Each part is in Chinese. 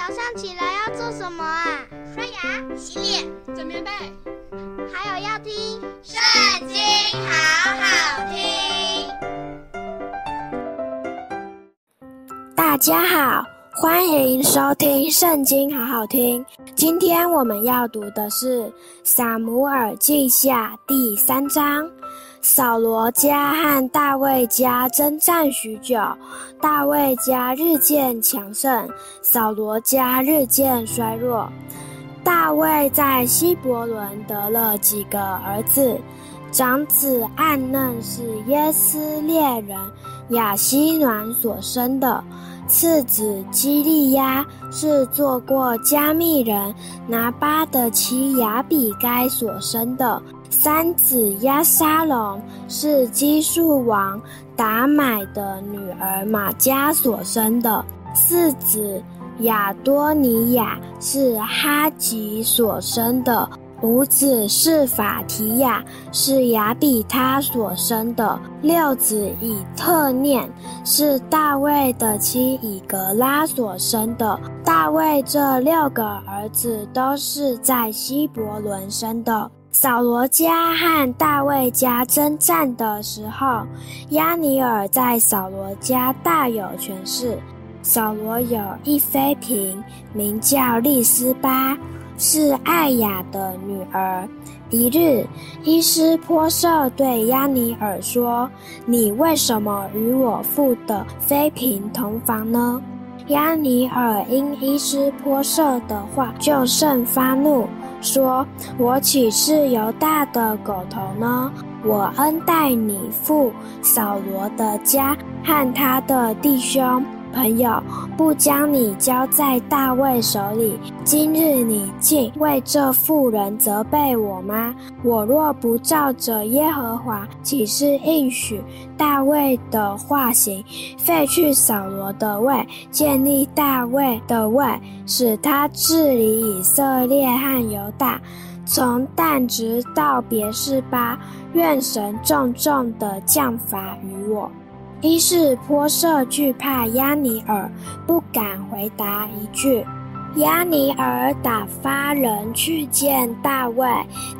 早上起来要做什么啊？刷牙、洗脸、整棉被，还有要听《圣经》，好好听。大家好，欢迎收听《圣经》，好好听。今天我们要读的是《撒母耳记下》第三章。扫罗家和大卫家征战许久，大卫家日渐强盛，扫罗家日渐衰弱。大卫在希伯伦得了几个儿子，长子暗嫩是耶斯列人亚希暖所生的，次子基利亚是做过加密人拿巴的妻亚比该所生的。三子押沙龙是基述王达买的女儿玛加所生的，四子亚多尼亚是哈吉所生的，五子是法提雅是亚比他所生的，六子以特念是大卫的妻以格拉所生的。大卫这六个儿子都是在希伯伦生的。扫罗家和大卫家征战的时候，押尼珥在扫罗家大有权势。扫罗有一妃嫔，名叫利斯巴，是艾雅的女儿。一日，伊施波设对亚尼尔说：“你为什么与我父的妃嫔同房呢？”亚尼尔因伊施波设的话，就甚发怒。说：“我岂是犹大的狗头呢？我恩待你父扫罗的家和他的弟兄朋友，不将你交在大卫手里。今日你竟为这妇人责备我吗？我若不照着耶和华岂是应许大卫的化行，废去扫罗的位，建立大卫的位，使他治理以色列和犹大，从但直到别是巴，愿神重重的降罚于我。”伊施波设惧怕押尼珥，不敢回答一句。押尼珥打发人去见大卫，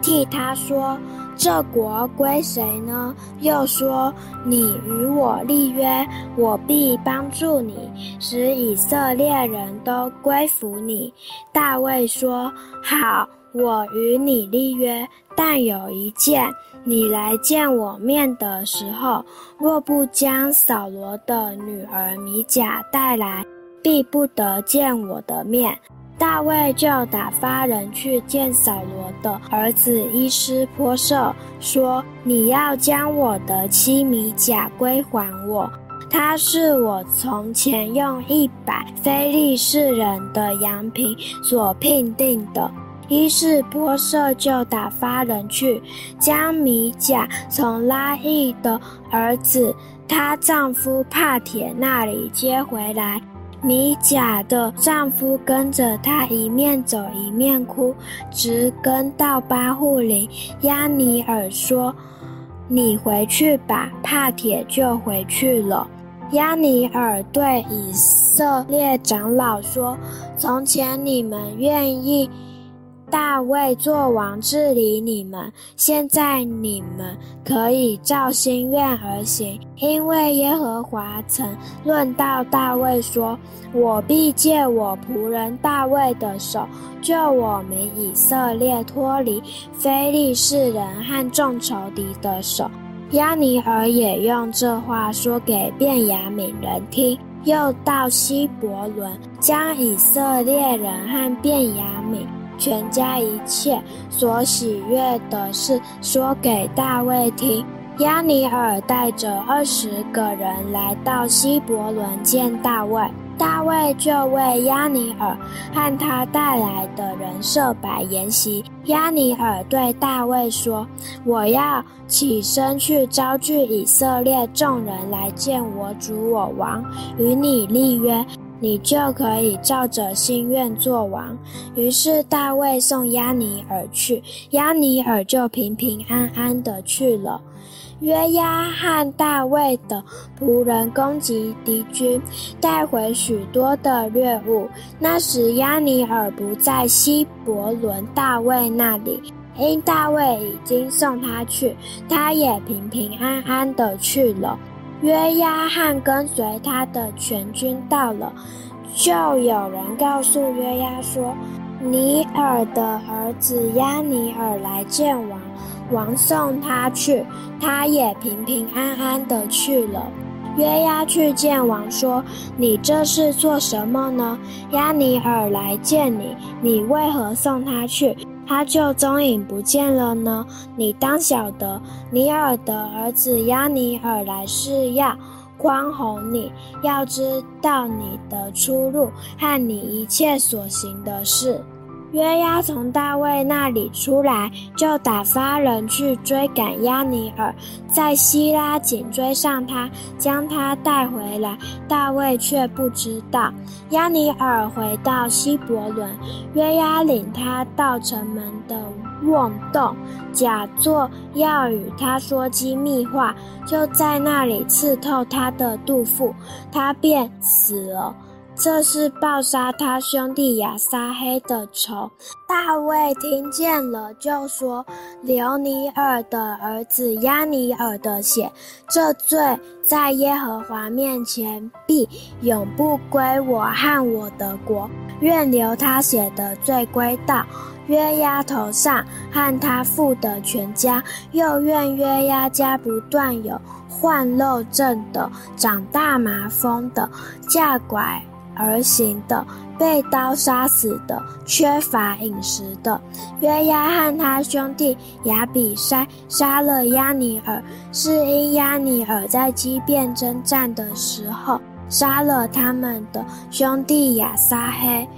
替他说：“这国归谁呢？”又说：“你与我立约，我必帮助你，使以色列人都归服你。”大卫说：“好。”我与你立约，但有一件：你来见我面的时候，若不将扫罗的女儿米甲带来，必不得见我的面。大卫就打发人去见扫罗的儿子伊施波设，说：你要将我的妻米甲归还我，她是我从前用一百非利士人的羊皮所聘定的。于是波设就打发人去，将米甲从拉亿的儿子她丈夫帕铁那里接回来。米甲的丈夫跟着她一面走一面哭，直跟到巴户琳。押尼尔说：“你回去吧。”帕铁就回去了。押尼尔对以色列长老说：“从前你们愿意。”大卫作王治理你们，现在你们可以照心愿而行，因为耶和华曾论到大卫说：“我必借我仆人大卫的手，救我们以色列脱离非利士人和众仇敌的手。”押尼尔也用这话说给便雅悯人听，又到希伯伦，将以色列人和便雅悯。全家一切所喜悦的事说给大卫听。亚尼尔带着二十个人来到希伯伦见大卫，大卫就为亚尼尔和他带来的人设摆筵席。亚尼尔对大卫说：“我要起身去招聚以色列众人来见我主我王，与你立约。”你就可以照着心愿做王。于是大卫送押尼珥去，押尼珥就平平安安的去了。约押和大卫的仆人攻击敌军，带回许多的掠物。那时押尼珥不在希伯伦大卫那里，因大卫已经送他去，他也平平安安的去了。约押和跟随他的全军到了，就有人告诉约押说：“尼尔的儿子押尼尔来见王。”王送他去，他也平平安安的去了。约押去见王，说：“你这是做什么呢？押尼尔来见你，你为何送他去？他就踪影不见了呢？你当晓得，尼尔的儿子亚尼尔来是要宽宏你，要知道你的出入和你一切所行的事。”约押从大卫那里出来，就打发人去追赶亚尼尔，在西拉紧追上他，将他带回来。大卫却不知道。亚尼尔回到希伯伦，约押领他到城门的瓮洞，假作要与他说机密话，就在那里刺透他的肚腹，他便死了。这是报杀他兄弟亚撒黑的仇。大卫听见了，就说：“流尼尔的儿子亚尼尔的血，这罪在耶和华面前必永不归我和我的国。愿流他血的罪归到约押头上和他父的全家，又愿约押家不断有患肉症的、长大麻风的、架拐。”而行的，被刀杀死的，缺乏饮食的。约押和他兄弟亚比塞杀了亚尼尔，是因亚尼尔在激辩征战的时候杀了他们的兄弟亚撒黑。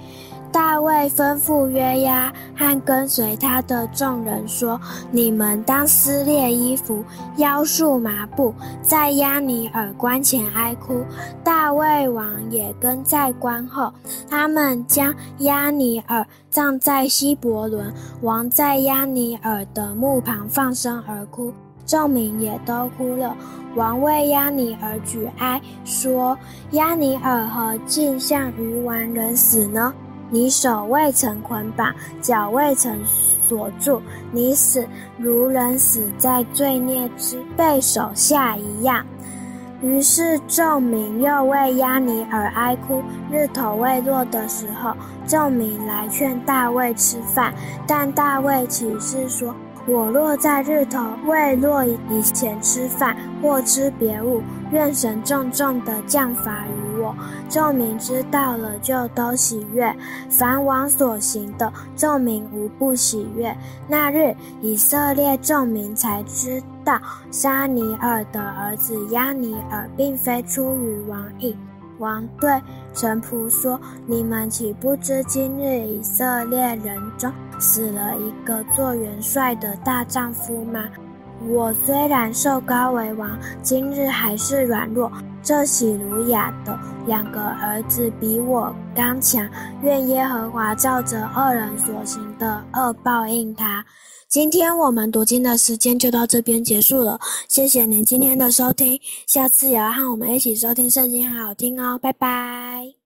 大卫吩咐约押和跟随他的众人说：“你们当撕裂衣服，腰束麻布，在押尼珥棺前哀哭。”大卫王也跟在棺后。他们将押尼珥葬在希伯仑，王在押尼珥的墓旁放声而哭，众民也都哭了。王为押尼珥举哀，说：“押尼珥何竟像愚顽人死呢？”你手未曾捆绑，脚未曾锁住，你死如人死在罪孽之辈手下一样。于是众民又为押尼珥哀哭。日头未落的时候，众民来劝大卫吃饭，但大卫起誓说：“我若在日头未落以前吃饭，或吃别物，愿神重重的降罚于。”我众民知道了，就都喜悦。凡王所行的，众民无不喜悦。那日，以色列众民才知道，沙尼尔的儿子亚尼尔，并非出于王意。王对臣仆说：“你们岂不知今日以色列人中死了一个做元帅的大丈夫吗？我虽然受膏为王，今日还是软弱。”这喜鲁雅的两个儿子比我刚强，愿耶和华照着二人所行的恶报应他。今天我们读经的时间就到这边结束了，谢谢您今天的收听，下次也要和我们一起收听圣经，好好听哦，拜拜。